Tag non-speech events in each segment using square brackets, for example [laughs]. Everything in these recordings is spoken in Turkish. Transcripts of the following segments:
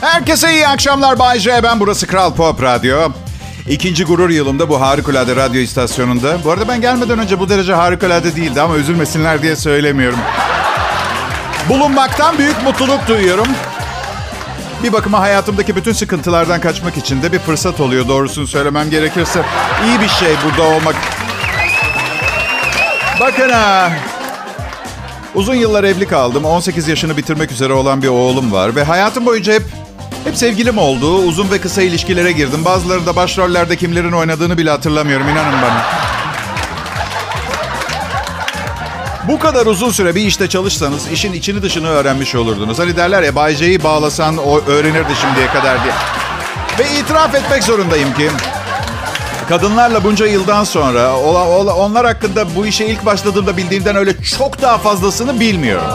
Herkese iyi akşamlar Bay J. Ben burası Kral Pop Radyo. İkinci gurur yılımda bu harikulade radyo istasyonunda. Bu arada ben gelmeden önce bu derece harikulade değildi ama üzülmesinler diye söylemiyorum. Bulunmaktan büyük mutluluk duyuyorum. Bir bakıma hayatımdaki bütün sıkıntılardan kaçmak için de bir fırsat oluyor doğrusunu söylemem gerekirse. İyi bir şey burada olmak. Bakın ha. Uzun yıllar evli kaldım. 18 yaşını bitirmek üzere olan bir oğlum var. Ve hayatım boyunca hep hep sevgilim oldu. Uzun ve kısa ilişkilere girdim. Bazılarında başrollerde kimlerin oynadığını bile hatırlamıyorum. inanın bana. Bu kadar uzun süre bir işte çalışsanız işin içini dışını öğrenmiş olurdunuz. Hani derler ya Bay J'yi bağlasan o öğrenirdi şimdiye kadar diye. Ve itiraf etmek zorundayım ki kadınlarla bunca yıldan sonra onlar hakkında bu işe ilk başladığımda bildiğimden öyle çok daha fazlasını bilmiyorum.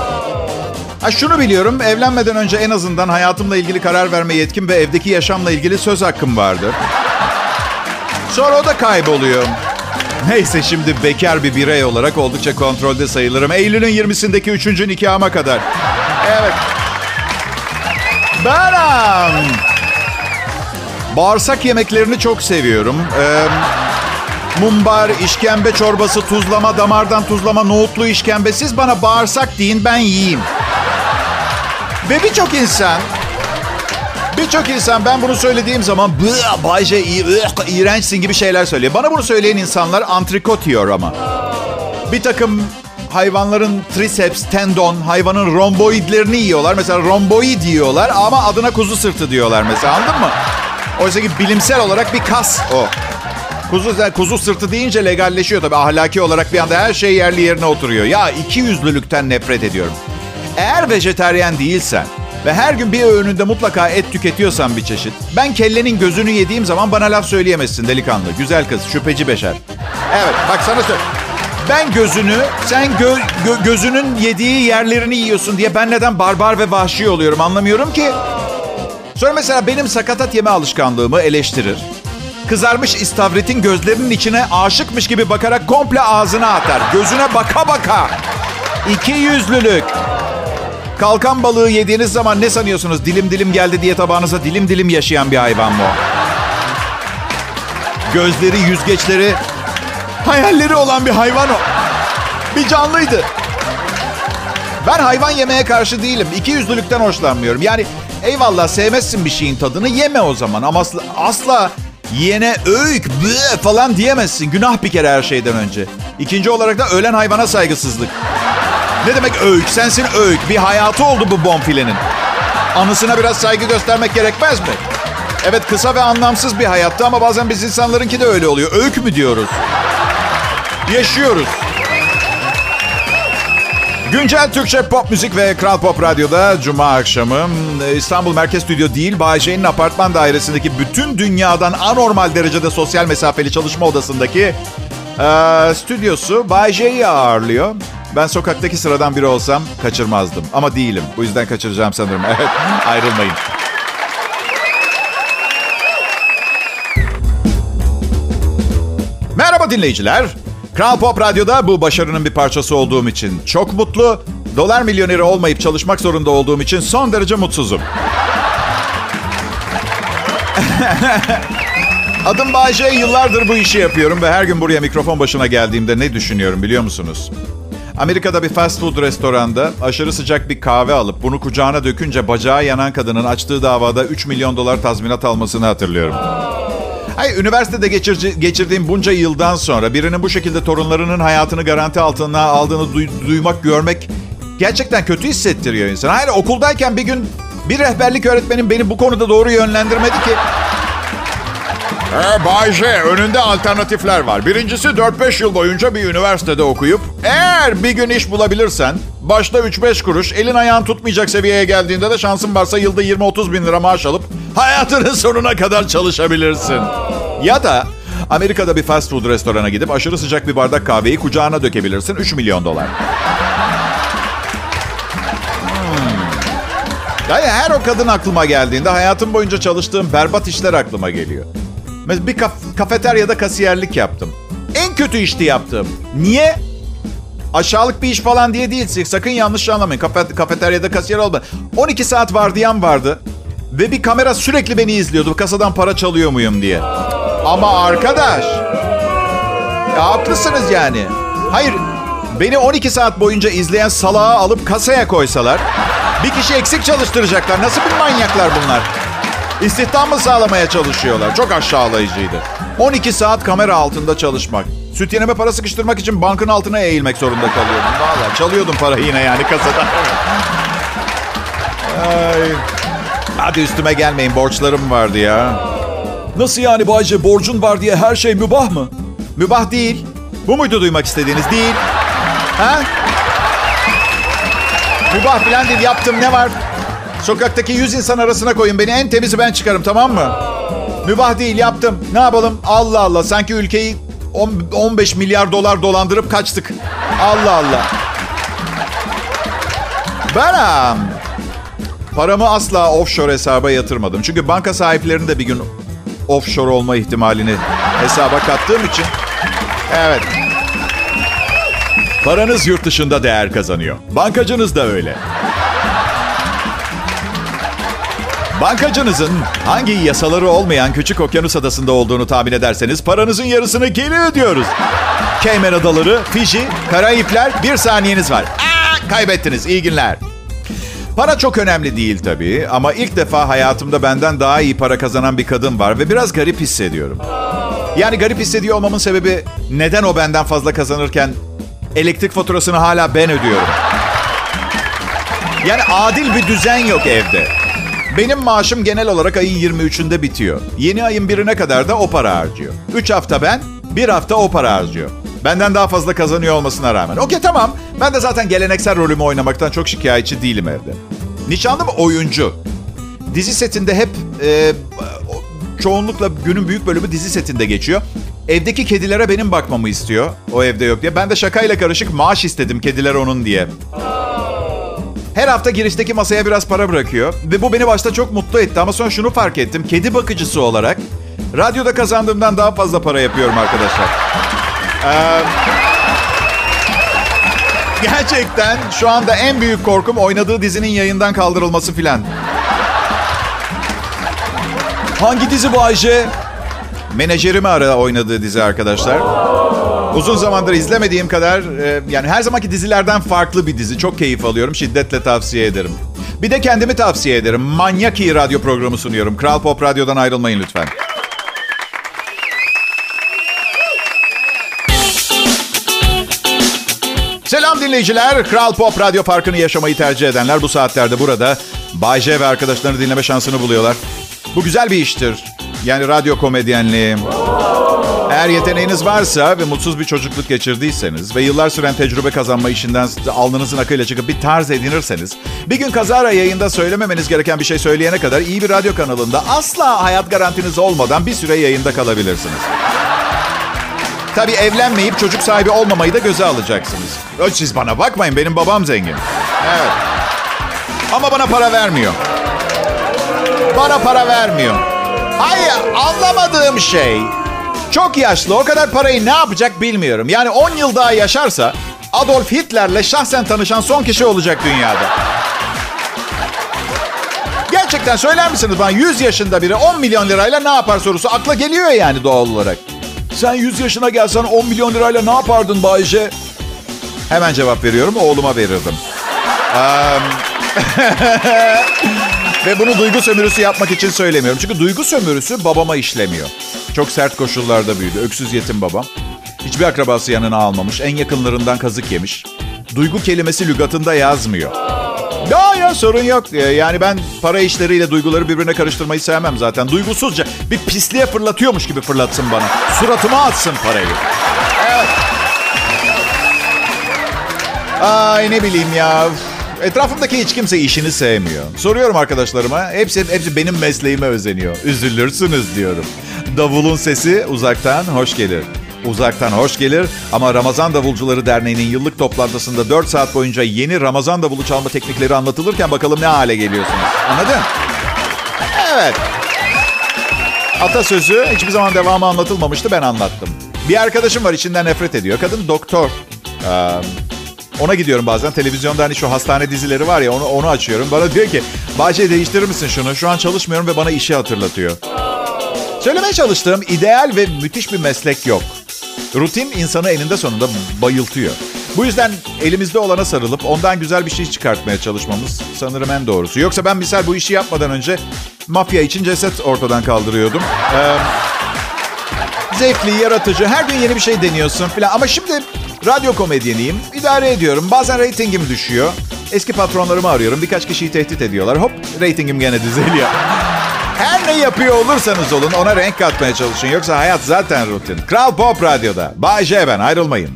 Ha şunu biliyorum, evlenmeden önce en azından hayatımla ilgili karar verme yetkim ve evdeki yaşamla ilgili söz hakkım vardı. Sonra o da kayboluyor. Neyse şimdi bekar bir birey olarak oldukça kontrolde sayılırım. Eylül'ün 20'sindeki 3. nikahıma kadar. Evet. Benim. Bağırsak yemeklerini çok seviyorum. Ee, mumbar, işkembe çorbası, tuzlama, damardan tuzlama, nohutlu işkembe. Siz bana bağırsak deyin ben yiyeyim. Ve birçok insan Birçok insan ben bunu söylediğim zaman Bayce iğrençsin gibi şeyler söylüyor. Bana bunu söyleyen insanlar antrikot yiyor ama. Bir takım hayvanların triceps, tendon, hayvanın romboidlerini yiyorlar. Mesela romboid yiyorlar ama adına kuzu sırtı diyorlar mesela anladın mı? Oysa ki bilimsel olarak bir kas o. Kuzu, kuzu sırtı deyince legalleşiyor tabii. Ahlaki olarak bir anda her şey yerli yerine oturuyor. Ya iki yüzlülükten nefret ediyorum. Eğer vejeteryen değilsen ve her gün bir öğününde mutlaka et tüketiyorsan bir çeşit. Ben kellenin gözünü yediğim zaman bana laf söyleyemezsin delikanlı. Güzel kız, şüpheci beşer. Evet bak sana söyle. Ben gözünü, sen gö, gö, gözünün yediği yerlerini yiyorsun diye ben neden barbar ve vahşi oluyorum anlamıyorum ki. Sonra mesela benim sakatat yeme alışkanlığımı eleştirir. Kızarmış istavritin gözlerinin içine aşıkmış gibi bakarak komple ağzına atar. Gözüne baka baka. İki yüzlülük. Kalkan balığı yediğiniz zaman ne sanıyorsunuz? Dilim dilim geldi diye tabağınıza dilim dilim yaşayan bir hayvan mı Gözleri, yüzgeçleri, hayalleri olan bir hayvan o. Bir canlıydı. Ben hayvan yemeye karşı değilim. İki yüzlülükten hoşlanmıyorum. Yani eyvallah sevmezsin bir şeyin tadını yeme o zaman. Ama asla, asla yene öğük falan diyemezsin. Günah bir kere her şeyden önce. İkinci olarak da ölen hayvana saygısızlık. Ne demek öğük? Sensin öğük. Bir hayatı oldu bu bonfilenin. Anısına biraz saygı göstermek gerekmez mi? Evet kısa ve anlamsız bir hayattı ama bazen biz insanlarınki de öyle oluyor. Öğük mü diyoruz? Yaşıyoruz. Güncel Türkçe pop müzik ve Kral Pop Radyo'da Cuma akşamı İstanbul Merkez Stüdyo değil, Bayece'nin apartman dairesindeki bütün dünyadan anormal derecede sosyal mesafeli çalışma odasındaki e, stüdyosu Bayece'yi ağırlıyor. Ben sokaktaki sıradan biri olsam kaçırmazdım. Ama değilim. Bu yüzden kaçıracağım sanırım. [laughs] Evet, ayrılmayın. Merhaba dinleyiciler. Kral Pop Radyo'da bu başarının bir parçası olduğum için çok mutlu. Dolar milyoneri olmayıp çalışmak zorunda olduğum için son derece mutsuzum. [laughs] Adım Bayce, yıllardır bu işi yapıyorum ve her gün buraya mikrofon başına geldiğimde ne düşünüyorum biliyor musunuz? Amerika'da bir fast food restoranda aşırı sıcak bir kahve alıp bunu kucağına dökünce bacağı yanan kadının açtığı davada 3 milyon dolar tazminat almasını hatırlıyorum. Ay, üniversitede geçir, geçirdiğim bunca yıldan sonra birinin bu şekilde torunlarının hayatını garanti altına aldığını duy, duymak, görmek gerçekten kötü hissettiriyor insan. Hayır okuldayken bir gün bir rehberlik öğretmenim beni bu konuda doğru yönlendirmedi ki. Ee, Bay J, önünde alternatifler var. Birincisi 4-5 yıl boyunca bir üniversitede okuyup eğer bir gün iş bulabilirsen başta 3-5 kuruş elin ayağın tutmayacak seviyeye geldiğinde de şansın varsa yılda 20-30 bin lira maaş alıp hayatının sonuna kadar çalışabilirsin. Ya da Amerika'da bir fast food restorana gidip aşırı sıcak bir bardak kahveyi kucağına dökebilirsin 3 milyon dolar. Hmm. Yani her o kadın aklıma geldiğinde hayatım boyunca çalıştığım berbat işler aklıma geliyor. Mesela bir kaf- kafeteryada kasiyerlik yaptım. En kötü işti yaptım. Niye? Aşağılık bir iş falan diye değil. Sakın yanlış anlamayın. Kafe- kafeteryada kasiyer olma. 12 saat vardiyam vardı. Ve bir kamera sürekli beni izliyordu. Kasadan para çalıyor muyum diye. Ama arkadaş. Ya haklısınız yani. Hayır. Beni 12 saat boyunca izleyen salağı alıp kasaya koysalar bir kişi eksik çalıştıracaklar. Nasıl bir manyaklar bunlar? İstihdamı sağlamaya çalışıyorlar. Çok aşağılayıcıydı. 12 saat kamera altında çalışmak. Süt yeneme para sıkıştırmak için bankın altına eğilmek zorunda kalıyordum. Valla çalıyordum parayı yine yani kasadan. Ay. Hadi üstüme gelmeyin borçlarım vardı ya. Nasıl yani Bayce borcun var diye her şey mübah mı? Mübah değil. Bu muydu duymak istediğiniz? Değil. Ha? Mübah falan değil. Yaptım ne var? Sokaktaki yüz insan arasına koyun beni. En temizi ben çıkarım tamam mı? Mübah değil yaptım. Ne yapalım? Allah Allah. Sanki ülkeyi 15 milyar dolar dolandırıp kaçtık. Allah Allah. Ben paramı asla offshore hesaba yatırmadım. Çünkü banka sahiplerinin de bir gün offshore olma ihtimalini hesaba kattığım için. Evet. Paranız yurt dışında değer kazanıyor. Bankacınız da öyle. Bankacınızın hangi yasaları olmayan küçük okyanus adasında olduğunu tahmin ederseniz paranızın yarısını geri ödüyoruz. Cayman Adaları, Fiji, Karayipler bir saniyeniz var. Aa, kaybettiniz. İyi günler. Para çok önemli değil tabii ama ilk defa hayatımda benden daha iyi para kazanan bir kadın var ve biraz garip hissediyorum. Yani garip hissediyor olmamın sebebi neden o benden fazla kazanırken elektrik faturasını hala ben ödüyorum. Yani adil bir düzen yok evde. Benim maaşım genel olarak ayın 23'ünde bitiyor. Yeni ayın birine kadar da o para harcıyor. 3 hafta ben, bir hafta o para harcıyor. Benden daha fazla kazanıyor olmasına rağmen. Okey tamam. Ben de zaten geleneksel rolümü oynamaktan çok şikayetçi değilim evde. Nişanlım oyuncu. Dizi setinde hep e, çoğunlukla günün büyük bölümü dizi setinde geçiyor. Evdeki kedilere benim bakmamı istiyor. O evde yok diye. Ben de şakayla karışık maaş istedim kediler onun diye. Her hafta girişteki masaya biraz para bırakıyor. Ve bu beni başta çok mutlu etti. Ama sonra şunu fark ettim. Kedi bakıcısı olarak radyoda kazandığımdan daha fazla para yapıyorum arkadaşlar. Ee, gerçekten şu anda en büyük korkum oynadığı dizinin yayından kaldırılması filan. Hangi dizi bu Ayşe? Menajerimi ara oynadığı dizi arkadaşlar. Uzun zamandır izlemediğim kadar e, yani her zamanki dizilerden farklı bir dizi. Çok keyif alıyorum. Şiddetle tavsiye ederim. Bir de kendimi tavsiye ederim. Manyak iyi radyo programı sunuyorum. Kral Pop Radyo'dan ayrılmayın lütfen. Selam dinleyiciler. Kral Pop Radyo farkını yaşamayı tercih edenler bu saatlerde burada. Bay J ve arkadaşlarını dinleme şansını buluyorlar. Bu güzel bir iştir. Yani radyo komedyenliği. Eğer yeteneğiniz varsa ve mutsuz bir çocukluk geçirdiyseniz ve yıllar süren tecrübe kazanma işinden alnınızın akıyla çıkıp bir tarz edinirseniz, bir gün kazara yayında söylememeniz gereken bir şey söyleyene kadar iyi bir radyo kanalında asla hayat garantiniz olmadan bir süre yayında kalabilirsiniz. Tabii evlenmeyip çocuk sahibi olmamayı da göze alacaksınız. Siz bana bakmayın benim babam zengin. Evet. Ama bana para vermiyor. Bana para vermiyor. Hayır anlamadığım şey çok yaşlı o kadar parayı ne yapacak bilmiyorum. Yani 10 yıl daha yaşarsa Adolf Hitler'le şahsen tanışan son kişi olacak dünyada. Gerçekten söyler misiniz bana 100 yaşında biri 10 milyon lirayla ne yapar sorusu akla geliyor yani doğal olarak. Sen 100 yaşına gelsen 10 milyon lirayla ne yapardın Bayce? Hemen cevap veriyorum. Oğluma verirdim. Um, [laughs] ve bunu duygu sömürüsü yapmak için söylemiyorum. Çünkü duygu sömürüsü babama işlemiyor. Çok sert koşullarda büyüdü. Öksüz yetim babam. Hiçbir akrabası yanına almamış. En yakınlarından kazık yemiş. Duygu kelimesi lügatında yazmıyor. Ya ya sorun yok. Yani ben para işleriyle duyguları birbirine karıştırmayı sevmem zaten. Duygusuzca bir pisliğe fırlatıyormuş gibi fırlatsın bana. Suratıma atsın parayı. Evet. Ay ne bileyim ya. Etrafımdaki hiç kimse işini sevmiyor. Soruyorum arkadaşlarıma. Hepsi, hepsi benim mesleğime özeniyor. Üzülürsünüz diyorum. Davulun sesi uzaktan hoş gelir. Uzaktan hoş gelir ama Ramazan Davulcuları Derneği'nin yıllık toplantısında 4 saat boyunca yeni Ramazan davulu çalma teknikleri anlatılırken bakalım ne hale geliyorsunuz. Anladın? Evet. Atasözü hiçbir zaman devamı anlatılmamıştı ben anlattım. Bir arkadaşım var içinden nefret ediyor. Kadın doktor. Ee, Ona gidiyorum bazen. Televizyonda hani şu hastane dizileri var ya onu, onu açıyorum. Bana diyor ki Bahçe değiştirir misin şunu? Şu an çalışmıyorum ve bana işi hatırlatıyor. Söylemeye çalıştığım ideal ve müthiş bir meslek yok. Rutin insanı eninde sonunda bayıltıyor. Bu yüzden elimizde olana sarılıp ondan güzel bir şey çıkartmaya çalışmamız sanırım en doğrusu. Yoksa ben misal bu işi yapmadan önce mafya için ceset ortadan kaldırıyordum. Ee, zevkli, yaratıcı, her gün yeni bir şey deniyorsun falan. Ama şimdi radyo komedyeniyim, idare ediyorum. Bazen reytingim düşüyor. Eski patronlarımı arıyorum, birkaç kişiyi tehdit ediyorlar. Hop, reytingim gene düzeliyor. [laughs] Her ne yapıyor olursanız olun ona renk katmaya çalışın. Yoksa hayat zaten rutin. Kral Pop Radyo'da. Bay J ben ayrılmayın.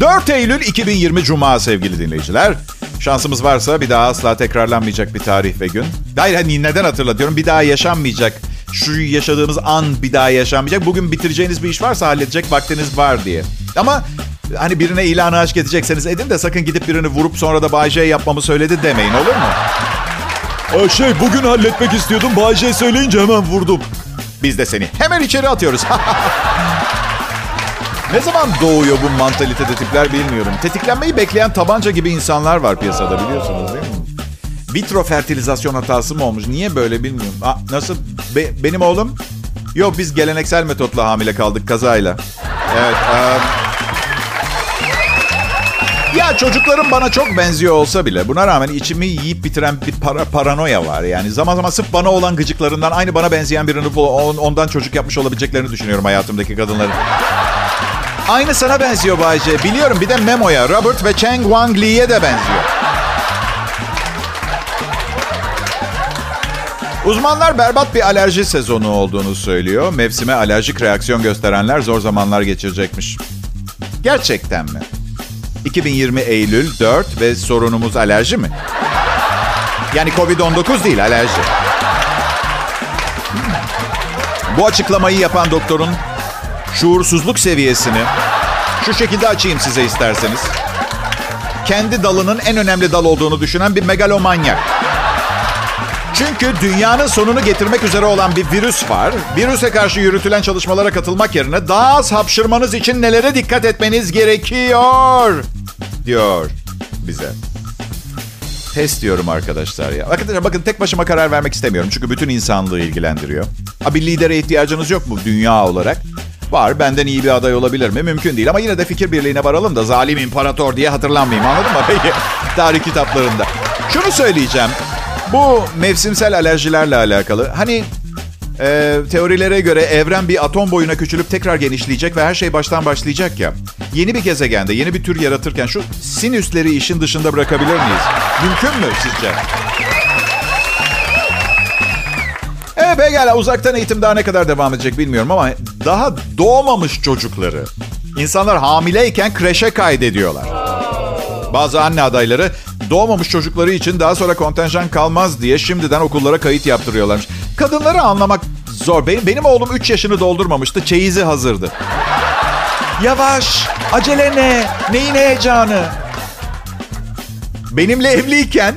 4 Eylül 2020 Cuma sevgili dinleyiciler. Şansımız varsa bir daha asla tekrarlanmayacak bir tarih ve gün. Hayır hani neden hatırlatıyorum? Bir daha yaşanmayacak. Şu yaşadığınız an bir daha yaşanmayacak. Bugün bitireceğiniz bir iş varsa halledecek vaktiniz var diye. Ama hani birine ilanı aşk edecekseniz edin de sakın gidip birini vurup sonra da Bay J yapmamı söyledi demeyin olur mu? Aa, şey bugün halletmek istiyordum. Bay J söyleyince hemen vurdum. Biz de seni hemen içeri atıyoruz. [laughs] Ne zaman doğuyor bu mantalitede tipler bilmiyorum. Tetiklenmeyi bekleyen tabanca gibi insanlar var piyasada biliyorsunuz değil mi? Vitro fertilizasyon hatası mı olmuş? Niye böyle bilmiyorum. Aa, nasıl? Be- benim oğlum? Yok biz geleneksel metotla hamile kaldık kazayla. Evet. Um... Ya çocuklarım bana çok benziyor olsa bile buna rağmen içimi yiyip bitiren bir para, paranoya var. Yani zaman zaman sırf bana olan gıcıklarından aynı bana benzeyen birini ondan çocuk yapmış olabileceklerini düşünüyorum hayatımdaki kadınların. Aynı sana benziyor Bayce. Biliyorum bir de Memo'ya, Robert ve Chang Wang Li'ye de benziyor. Uzmanlar berbat bir alerji sezonu olduğunu söylüyor. Mevsime alerjik reaksiyon gösterenler zor zamanlar geçirecekmiş. Gerçekten mi? 2020 Eylül 4 ve sorunumuz alerji mi? Yani Covid-19 değil alerji. Bu açıklamayı yapan doktorun şuursuzluk seviyesini şu şekilde açayım size isterseniz. Kendi dalının en önemli dal olduğunu düşünen bir megalomanyak. Çünkü dünyanın sonunu getirmek üzere olan bir virüs var. Virüse karşı yürütülen çalışmalara katılmak yerine daha az hapşırmanız için nelere dikkat etmeniz gerekiyor diyor bize. Test diyorum arkadaşlar ya. Arkadaşlar bakın tek başıma karar vermek istemiyorum. Çünkü bütün insanlığı ilgilendiriyor. Ha, bir lidere ihtiyacınız yok mu dünya olarak? Var. Benden iyi bir aday olabilir mi? Mümkün değil. Ama yine de fikir birliğine varalım da zalim imparator diye hatırlanmayayım. Anladın mı? [laughs] Tarih kitaplarında. Şunu söyleyeceğim. Bu mevsimsel alerjilerle alakalı. Hani e, teorilere göre evren bir atom boyuna küçülüp tekrar genişleyecek ve her şey baştan başlayacak ya. Yeni bir gezegende, yeni bir tür yaratırken şu sinüsleri işin dışında bırakabilir miyiz? Mümkün mü sizce? Evet pekala uzaktan eğitim daha ne kadar devam edecek bilmiyorum ama daha doğmamış çocukları insanlar hamileyken kreşe kaydediyorlar. Bazı anne adayları doğmamış çocukları için daha sonra kontenjan kalmaz diye şimdiden okullara kayıt yaptırıyorlarmış. Kadınları anlamak zor. Benim, benim oğlum 3 yaşını doldurmamıştı. Çeyizi hazırdı. Yavaş. Acele ne? Neyin heyecanı? Benimle evliyken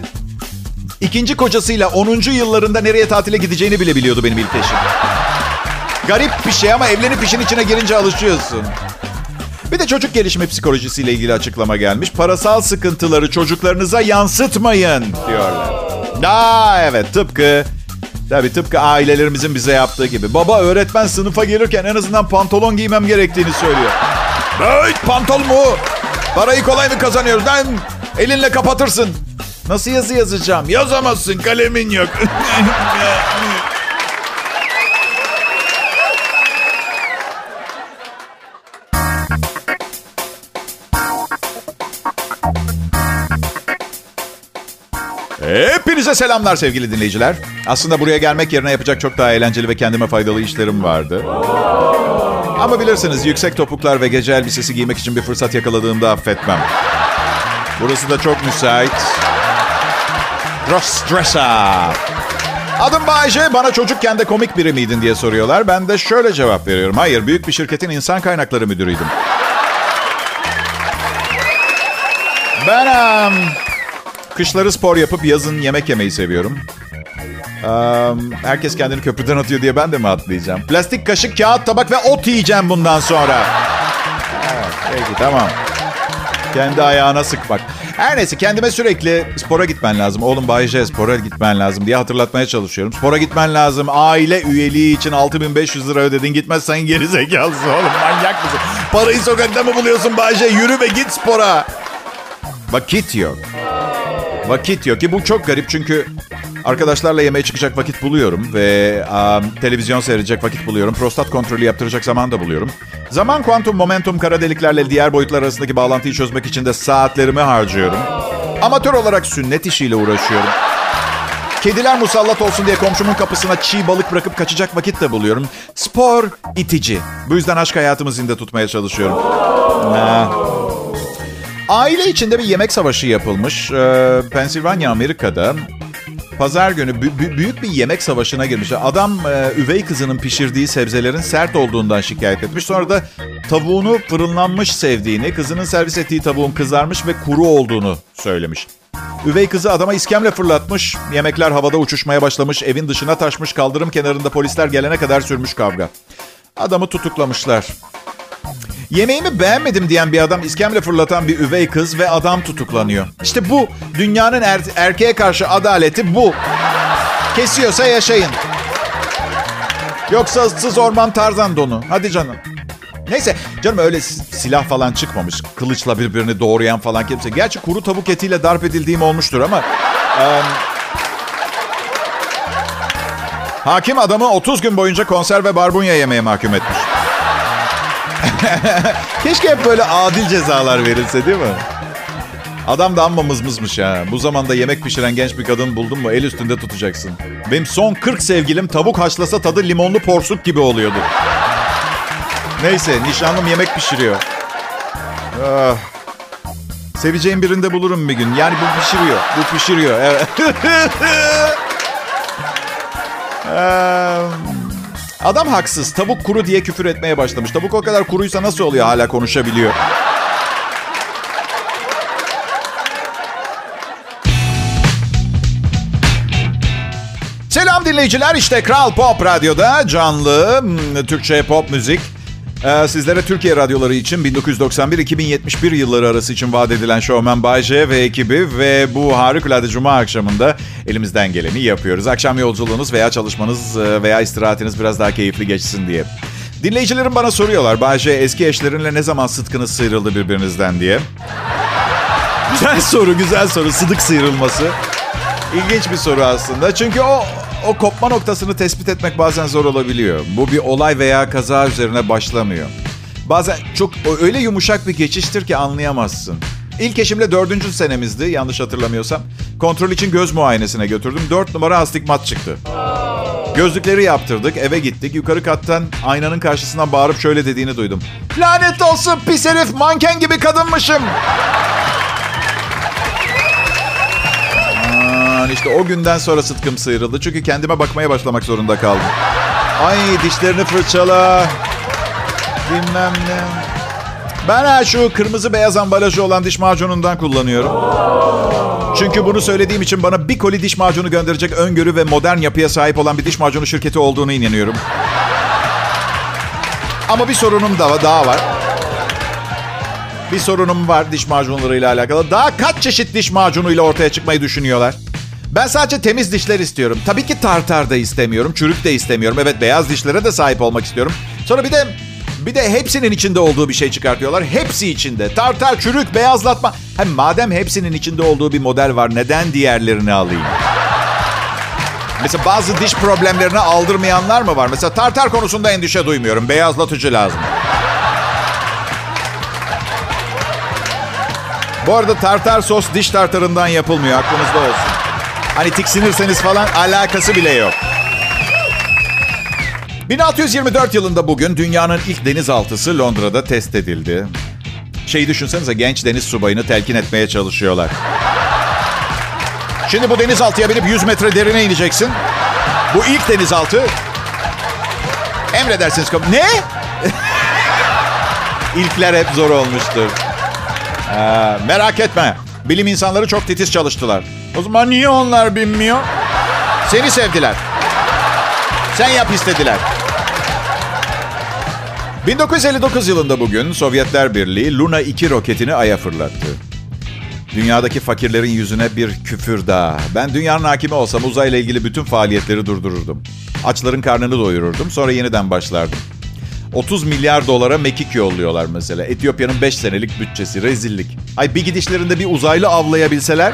ikinci kocasıyla 10. yıllarında nereye tatile gideceğini bile biliyordu benim ilk eşim. Garip bir şey ama evlenip işin içine girince alışıyorsun. Bir de çocuk gelişimi psikolojisiyle ilgili açıklama gelmiş. Parasal sıkıntıları çocuklarınıza yansıtmayın diyorlar. Aa evet tıpkı Tabii tıpkı ailelerimizin bize yaptığı gibi. Baba öğretmen sınıfa gelirken en azından pantolon giymem gerektiğini söylüyor. Hey pantolon mu? Parayı kolay mı kazanıyoruz? Lan elinle kapatırsın. Nasıl yazı yazacağım? Yazamazsın kalemin yok. [laughs] Hepinize selamlar sevgili dinleyiciler. Aslında buraya gelmek yerine yapacak çok daha eğlenceli ve kendime faydalı işlerim vardı. Ama bilirsiniz yüksek topuklar ve gece elbisesi giymek için bir fırsat yakaladığımda affetmem. Burası da çok müsait. Crossdresser. Adım Bayce. Bana çocukken de komik biri miydin diye soruyorlar. Ben de şöyle cevap veriyorum. Hayır, büyük bir şirketin insan kaynakları müdürüydüm. Ben kışları spor yapıp yazın yemek yemeyi seviyorum. Um, herkes kendini köprüden atıyor diye ben de mi atlayacağım? Plastik kaşık, kağıt, tabak ve ot yiyeceğim bundan sonra. Peki tamam. Kendi ayağına sıkmak. Her neyse kendime sürekli spora gitmen lazım. Oğlum Bay spora gitmen lazım diye hatırlatmaya çalışıyorum. Spora gitmen lazım. Aile üyeliği için 6500 lira ödedin. Gitmezsen geri zekalısın oğlum. Manyak mısın? Parayı sokakta mı buluyorsun Bay? Yürü ve git spora. Vakit yok. Vakit yok ki bu çok garip çünkü arkadaşlarla yemeğe çıkacak vakit buluyorum ve um, televizyon seyredecek vakit buluyorum. Prostat kontrolü yaptıracak zaman da buluyorum. Zaman kuantum momentum kara deliklerle diğer boyutlar arasındaki bağlantıyı çözmek için de saatlerimi harcıyorum. Amatör olarak sünnet işiyle uğraşıyorum. Kediler musallat olsun diye komşumun kapısına çiğ balık bırakıp kaçacak vakit de buluyorum. Spor itici. Bu yüzden aşk hayatımı zinde tutmaya çalışıyorum. Ha. Aile içinde bir yemek savaşı yapılmış. Ee, Pensilvanya, Amerika'da. Pazar günü bü- büyük bir yemek savaşına girmiş. Adam e, üvey kızının pişirdiği sebzelerin sert olduğundan şikayet etmiş. Sonra da tavuğunu fırınlanmış sevdiğini, kızının servis ettiği tavuğun kızarmış ve kuru olduğunu söylemiş. Üvey kızı adama iskemle fırlatmış. Yemekler havada uçuşmaya başlamış. Evin dışına taşmış. Kaldırım kenarında polisler gelene kadar sürmüş kavga. Adamı tutuklamışlar. Yemeğimi beğenmedim diyen bir adam iskemle fırlatan bir üvey kız ve adam tutuklanıyor. İşte bu dünyanın er- erkeğe karşı adaleti bu. Kesiyorsa yaşayın. Yoksa ıssız orman tarzan donu. Hadi canım. Neyse canım öyle silah falan çıkmamış. Kılıçla birbirini doğrayan falan kimse. Gerçi kuru tavuk etiyle darp edildiğim olmuştur ama... Um, hakim adamı 30 gün boyunca konserve barbunya yemeye mahkum etmiş. [laughs] Keşke hep böyle adil cezalar verilse değil mi? Adam da amma mızmızmış ha. Bu zamanda yemek pişiren genç bir kadın buldun mu el üstünde tutacaksın. Benim son 40 sevgilim tavuk haşlasa tadı limonlu porsuk gibi oluyordu. Neyse nişanlım yemek pişiriyor. Ah. Seveceğim birinde bulurum bir gün. Yani bu pişiriyor. Bu pişiriyor. Evet. [laughs] Adam haksız. Tavuk kuru diye küfür etmeye başlamış. Tavuk o kadar kuruysa nasıl oluyor hala konuşabiliyor? Selam dinleyiciler. İşte Kral Pop Radyo'da canlı Türkçe pop müzik. Ee, sizlere Türkiye radyoları için 1991-2071 yılları arası için vaat edilen şovmen Bayce ve ekibi ve bu harikulade cuma akşamında elimizden geleni yapıyoruz. Akşam yolculuğunuz veya çalışmanız veya istirahatiniz biraz daha keyifli geçsin diye. Dinleyicilerim bana soruyorlar Bayce eski eşlerinle ne zaman sıtkınız sıyrıldı birbirinizden diye. Güzel soru, güzel soru. Sıdık sıyrılması. İlginç bir soru aslında. Çünkü o o kopma noktasını tespit etmek bazen zor olabiliyor. Bu bir olay veya kaza üzerine başlamıyor. Bazen çok öyle yumuşak bir geçiştir ki anlayamazsın. İlk eşimle dördüncü senemizdi yanlış hatırlamıyorsam. Kontrol için göz muayenesine götürdüm. Dört numara astigmat çıktı. Gözlükleri yaptırdık, eve gittik. Yukarı kattan aynanın karşısından bağırıp şöyle dediğini duydum. Lanet olsun pis herif manken gibi kadınmışım. İşte o günden sonra sıtkım sıyrıldı. Çünkü kendime bakmaya başlamak zorunda kaldım. Ay dişlerini fırçala. Bilmem ne. Ben şu kırmızı beyaz ambalajı olan diş macunundan kullanıyorum. Çünkü bunu söylediğim için bana bir koli diş macunu gönderecek öngörü ve modern yapıya sahip olan bir diş macunu şirketi olduğunu inanıyorum. Ama bir sorunum da daha var. Bir sorunum var diş macunlarıyla alakalı. Daha kaç çeşit diş macunuyla ortaya çıkmayı düşünüyorlar? Ben sadece temiz dişler istiyorum. Tabii ki tartar da istemiyorum, çürük de istemiyorum. Evet beyaz dişlere de sahip olmak istiyorum. Sonra bir de bir de hepsinin içinde olduğu bir şey çıkartıyorlar. Hepsi içinde. Tartar, çürük, beyazlatma. Hem madem hepsinin içinde olduğu bir model var neden diğerlerini alayım? Mesela bazı diş problemlerini aldırmayanlar mı var? Mesela tartar konusunda endişe duymuyorum. Beyazlatıcı lazım. Bu arada tartar sos diş tartarından yapılmıyor. Aklınızda olsun. Hani tiksinirseniz falan alakası bile yok. 1624 yılında bugün dünyanın ilk denizaltısı Londra'da test edildi. Şeyi düşünsenize genç deniz subayını telkin etmeye çalışıyorlar. Şimdi bu denizaltıya binip 100 metre derine ineceksin. Bu ilk denizaltı. Emredersiniz. Ne? [laughs] İlkler hep zor olmuştur. Ee, merak etme. Bilim insanları çok titiz çalıştılar. O zaman niye onlar binmiyor? Seni sevdiler. Sen yap istediler. 1959 yılında bugün Sovyetler Birliği Luna 2 roketini Ay'a fırlattı. Dünyadaki fakirlerin yüzüne bir küfür daha. Ben dünyanın hakimi olsam uzayla ilgili bütün faaliyetleri durdururdum. Açların karnını doyururdum sonra yeniden başlardım. 30 milyar dolara mekik yolluyorlar mesela. Etiyopya'nın 5 senelik bütçesi. Rezillik. Ay bir gidişlerinde bir uzaylı avlayabilseler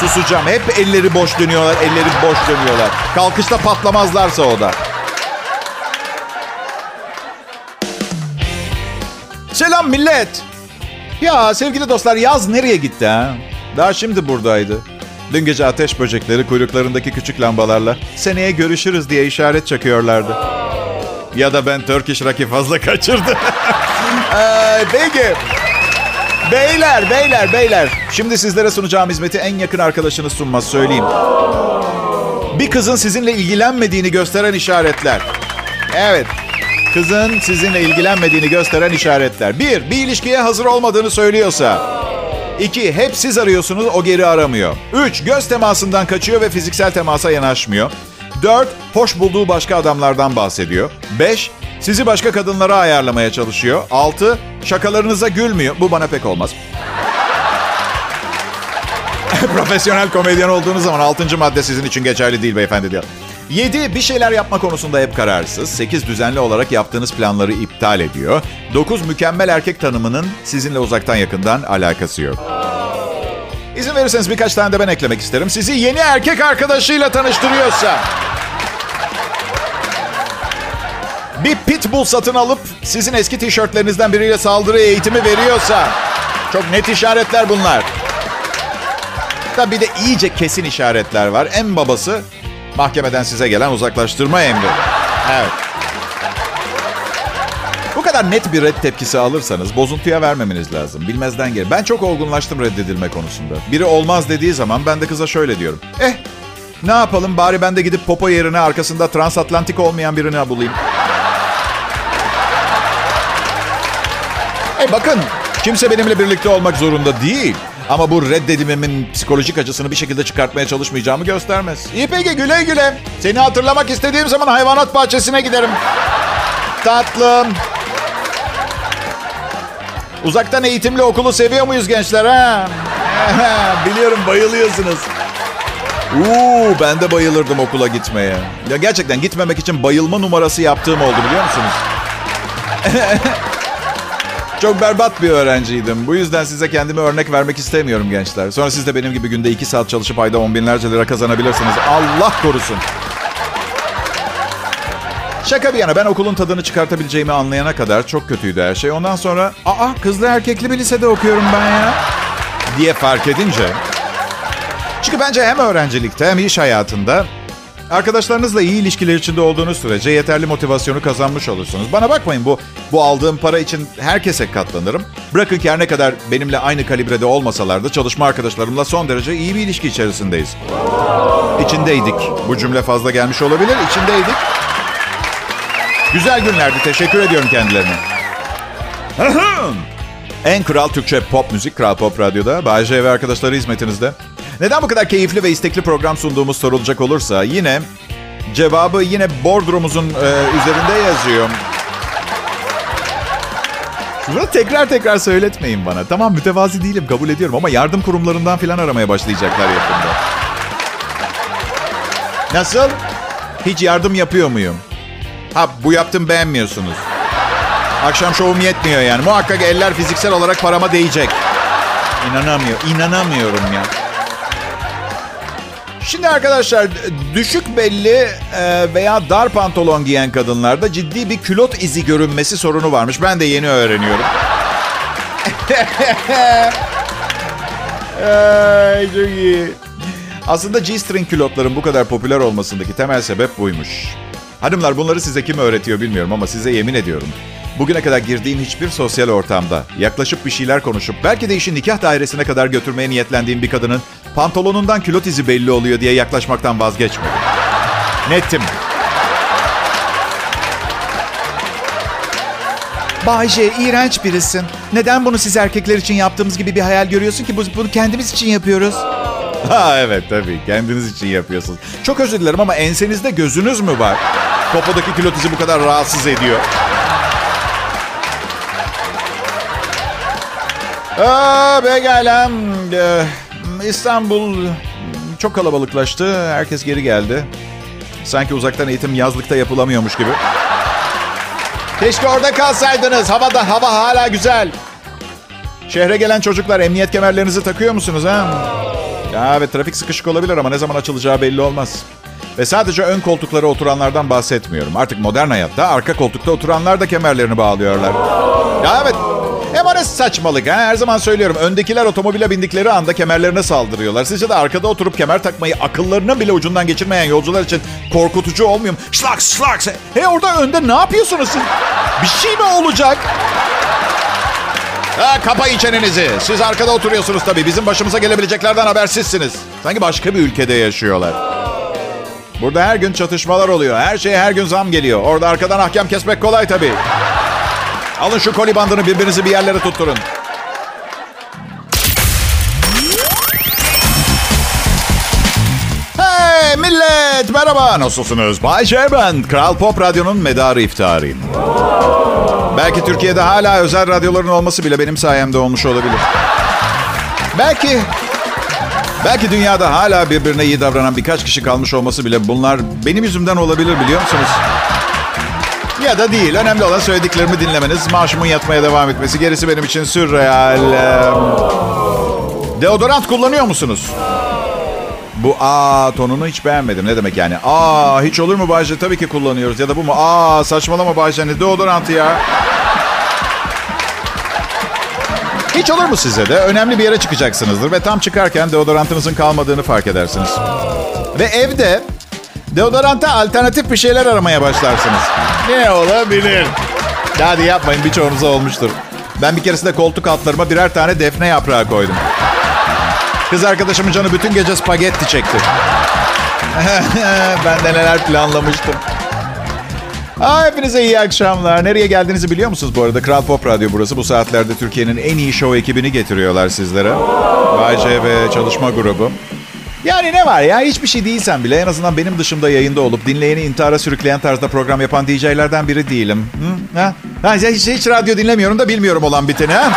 susacağım. Hep elleri boş dönüyorlar, elleri boş dönüyorlar. Kalkışta patlamazlarsa o da. Selam millet. Ya sevgili dostlar yaz nereye gitti ha? Daha şimdi buradaydı. Dün gece ateş böcekleri kuyruklarındaki küçük lambalarla seneye görüşürüz diye işaret çakıyorlardı. Ya da ben Turkish Rock'i fazla kaçırdım. [laughs] ee, peki. Beyler, beyler, beyler. Şimdi sizlere sunacağım hizmeti en yakın arkadaşınız sunmaz söyleyeyim. Bir kızın sizinle ilgilenmediğini gösteren işaretler. Evet. Kızın sizinle ilgilenmediğini gösteren işaretler. Bir, bir ilişkiye hazır olmadığını söylüyorsa. İki, hep siz arıyorsunuz, o geri aramıyor. Üç, göz temasından kaçıyor ve fiziksel temasa yanaşmıyor. 4. Hoş bulduğu başka adamlardan bahsediyor. 5. Sizi başka kadınlara ayarlamaya çalışıyor. 6. Şakalarınıza gülmüyor. Bu bana pek olmaz. [laughs] Profesyonel komedyen olduğunuz zaman 6. madde sizin için geçerli değil beyefendi diyor. 7. Bir şeyler yapma konusunda hep kararsız. 8. Düzenli olarak yaptığınız planları iptal ediyor. 9. Mükemmel erkek tanımının sizinle uzaktan yakından alakası yok. İzin verirseniz birkaç tane de ben eklemek isterim. Sizi yeni erkek arkadaşıyla tanıştırıyorsa... Bir pitbull satın alıp sizin eski tişörtlerinizden biriyle saldırı eğitimi veriyorsa... Çok net işaretler bunlar. Tabii bir de iyice kesin işaretler var. En babası mahkemeden size gelen uzaklaştırma emri. Evet. Bu kadar net bir red tepkisi alırsanız bozuntuya vermemeniz lazım. Bilmezden gel. Ben çok olgunlaştım reddedilme konusunda. Biri olmaz dediği zaman ben de kıza şöyle diyorum. Eh ne yapalım bari ben de gidip popo yerine arkasında transatlantik olmayan birini bulayım. Bakın kimse benimle birlikte olmak zorunda değil. Ama bu reddedilmemin psikolojik acısını bir şekilde çıkartmaya çalışmayacağımı göstermez. İyi peki güle güle. Seni hatırlamak istediğim zaman hayvanat bahçesine giderim. Tatlım. Uzaktan eğitimli okulu seviyor muyuz gençler ha? [laughs] Biliyorum bayılıyorsunuz. Uuu ben de bayılırdım okula gitmeye. Ya gerçekten gitmemek için bayılma numarası yaptığım oldu biliyor musunuz? [laughs] Çok berbat bir öğrenciydim. Bu yüzden size kendime örnek vermek istemiyorum gençler. Sonra siz de benim gibi günde iki saat çalışıp ayda on binlerce lira kazanabilirsiniz. Allah korusun. Şaka bir yana ben okulun tadını çıkartabileceğimi anlayana kadar çok kötüydü her şey. Ondan sonra aa kızlı erkekli bir lisede okuyorum ben ya diye fark edince. Çünkü bence hem öğrencilikte hem iş hayatında arkadaşlarınızla iyi ilişkiler içinde olduğunuz sürece yeterli motivasyonu kazanmış olursunuz. Bana bakmayın bu bu aldığım para için herkese katlanırım. Bırakın ki her ne kadar benimle aynı kalibrede olmasalar da çalışma arkadaşlarımla son derece iyi bir ilişki içerisindeyiz. İçindeydik. Bu cümle fazla gelmiş olabilir. İçindeydik. Güzel günlerdi. Teşekkür ediyorum kendilerine. en kral Türkçe pop müzik Kral Pop Radyo'da. Bay J ve arkadaşları hizmetinizde. Neden bu kadar keyifli ve istekli program sunduğumuz sorulacak olursa yine cevabı yine bordromuzun e, üzerinde yazıyor. Bunu tekrar tekrar söyletmeyin bana. Tamam mütevazi değilim kabul ediyorum ama yardım kurumlarından falan aramaya başlayacaklar yakında. Nasıl? Hiç yardım yapıyor muyum? Ha bu yaptım beğenmiyorsunuz. Akşam şovum yetmiyor yani. Muhakkak eller fiziksel olarak parama değecek. İnanamıyor, inanamıyorum ya. Şimdi arkadaşlar düşük belli e, veya dar pantolon giyen kadınlarda ciddi bir külot izi görünmesi sorunu varmış. Ben de yeni öğreniyorum. [laughs] Ay, çok iyi. Aslında G-string külotların bu kadar popüler olmasındaki temel sebep buymuş. Hanımlar bunları size kim öğretiyor bilmiyorum ama size yemin ediyorum. Bugüne kadar girdiğim hiçbir sosyal ortamda yaklaşıp bir şeyler konuşup belki de işi nikah dairesine kadar götürmeye niyetlendiğim bir kadının Pantolonundan külot izi belli oluyor diye yaklaşmaktan vazgeçmedi. Nettim. Bayce iğrenç birisin. Neden bunu siz erkekler için yaptığımız gibi bir hayal görüyorsun ki bunu kendimiz için yapıyoruz? Ha evet tabii kendiniz için yapıyorsunuz. Çok özür dilerim ama ensenizde gözünüz mü var? Popodaki külot izi bu kadar rahatsız ediyor. Aa, be ee, gelem. İstanbul çok kalabalıklaştı. Herkes geri geldi. Sanki uzaktan eğitim yazlıkta yapılamıyormuş gibi. Keşke orada kalsaydınız. Havada hava hala güzel. Şehre gelen çocuklar emniyet kemerlerinizi takıyor musunuz ha? Ya evet trafik sıkışık olabilir ama ne zaman açılacağı belli olmaz. Ve sadece ön koltuklara oturanlardan bahsetmiyorum. Artık modern hayatta arka koltukta oturanlar da kemerlerini bağlıyorlar. Ya evet. Ne saçmalık ha? Her zaman söylüyorum. Öndekiler otomobile bindikleri anda kemerlerine saldırıyorlar. Sizce de arkada oturup kemer takmayı akıllarının bile ucundan geçirmeyen yolcular için korkutucu olmuyor mu? Şlaks şlaks. He orada önde ne yapıyorsunuz siz? Bir şey mi olacak? Ha, kapayın çenenizi. Siz arkada oturuyorsunuz tabii. Bizim başımıza gelebileceklerden habersizsiniz. Sanki başka bir ülkede yaşıyorlar. Burada her gün çatışmalar oluyor. Her şeye her gün zam geliyor. Orada arkadan ahkam kesmek kolay tabii. Alın şu koli bandını birbirinizi bir yerlere tutturun. Hey millet merhaba nasılsınız? Bay J ben. Kral Pop Radyo'nun medarı iftiharıyım. Belki Türkiye'de hala özel radyoların olması bile benim sayemde olmuş olabilir. Belki Belki dünyada hala birbirine iyi davranan birkaç kişi kalmış olması bile bunlar benim yüzümden olabilir biliyor musunuz? Ya da değil. Önemli olan söylediklerimi dinlemeniz, maaşımın yatmaya devam etmesi. Gerisi benim için sürreal. Deodorant kullanıyor musunuz? Bu A tonunu hiç beğenmedim. Ne demek yani? Aa hiç olur mu Bayce? Tabii ki kullanıyoruz. Ya da bu mu? Aa saçmalama Bayce. Ne deodorantı ya? Hiç olur mu size de? Önemli bir yere çıkacaksınızdır ve tam çıkarken deodorantınızın kalmadığını fark edersiniz. Ve evde deodoranta alternatif bir şeyler aramaya başlarsınız. Ne olabilir? Hadi yapmayın birçoğunuza olmuştur. Ben bir keresinde koltuk altlarıma birer tane defne yaprağı koydum. Kız arkadaşımın canı bütün gece spagetti çekti. [laughs] ben de neler planlamıştım. Aa, hepinize iyi akşamlar. Nereye geldiğinizi biliyor musunuz bu arada? Kral Pop Radyo burası. Bu saatlerde Türkiye'nin en iyi show ekibini getiriyorlar sizlere. Bayce ve çalışma grubu. Yani ne var ya hiçbir şey değilsen bile en azından benim dışımda yayında olup dinleyeni intihara sürükleyen tarzda program yapan DJ'lerden biri değilim. Hı? Ha? Ha, hiç, hiç radyo dinlemiyorum da bilmiyorum olan biteni ha.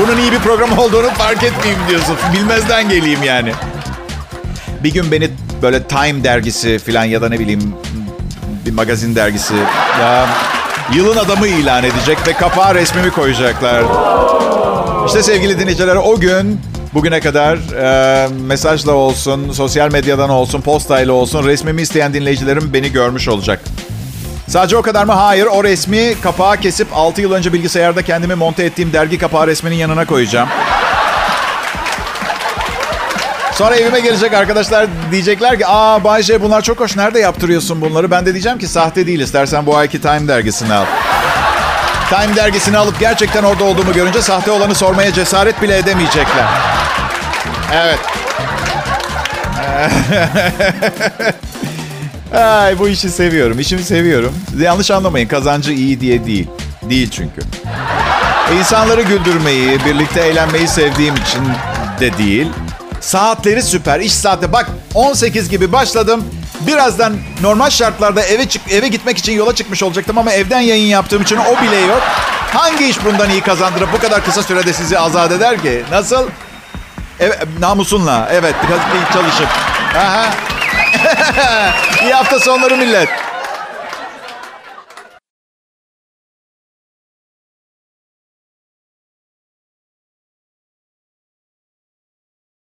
Bunun iyi bir program olduğunu fark etmeyeyim diyorsun. Bilmezden geleyim yani. Bir gün beni böyle Time dergisi falan ya da ne bileyim bir magazin dergisi ya yılın adamı ilan edecek ve kapağa resmimi koyacaklar. İşte sevgili dinleyiciler o gün bugüne kadar e, mesajla olsun, sosyal medyadan olsun, postayla olsun resmimi isteyen dinleyicilerim beni görmüş olacak. Sadece o kadar mı? Hayır. O resmi kapağı kesip 6 yıl önce bilgisayarda kendimi monte ettiğim dergi kapağı resminin yanına koyacağım. Sonra evime gelecek arkadaşlar diyecekler ki aa Bayce bunlar çok hoş nerede yaptırıyorsun bunları? Ben de diyeceğim ki sahte değil istersen bu ayki Time dergisini al. Time dergisini alıp gerçekten orada olduğumu görünce sahte olanı sormaya cesaret bile edemeyecekler. Evet. [laughs] Ay bu işi seviyorum. İşimi seviyorum. Yanlış anlamayın. Kazancı iyi diye değil. Değil çünkü. İnsanları güldürmeyi, birlikte eğlenmeyi sevdiğim için de değil. Saatleri süper. İş saati bak 18 gibi başladım. Birazdan normal şartlarda eve çık eve gitmek için yola çıkmış olacaktım ama evden yayın yaptığım için o bile yok. Hangi iş bundan iyi kazandırıp bu kadar kısa sürede sizi azat eder ki? Nasıl? Evet, namusunla. Evet, biraz çalışıp. Aha. [laughs] iyi hafta sonları millet.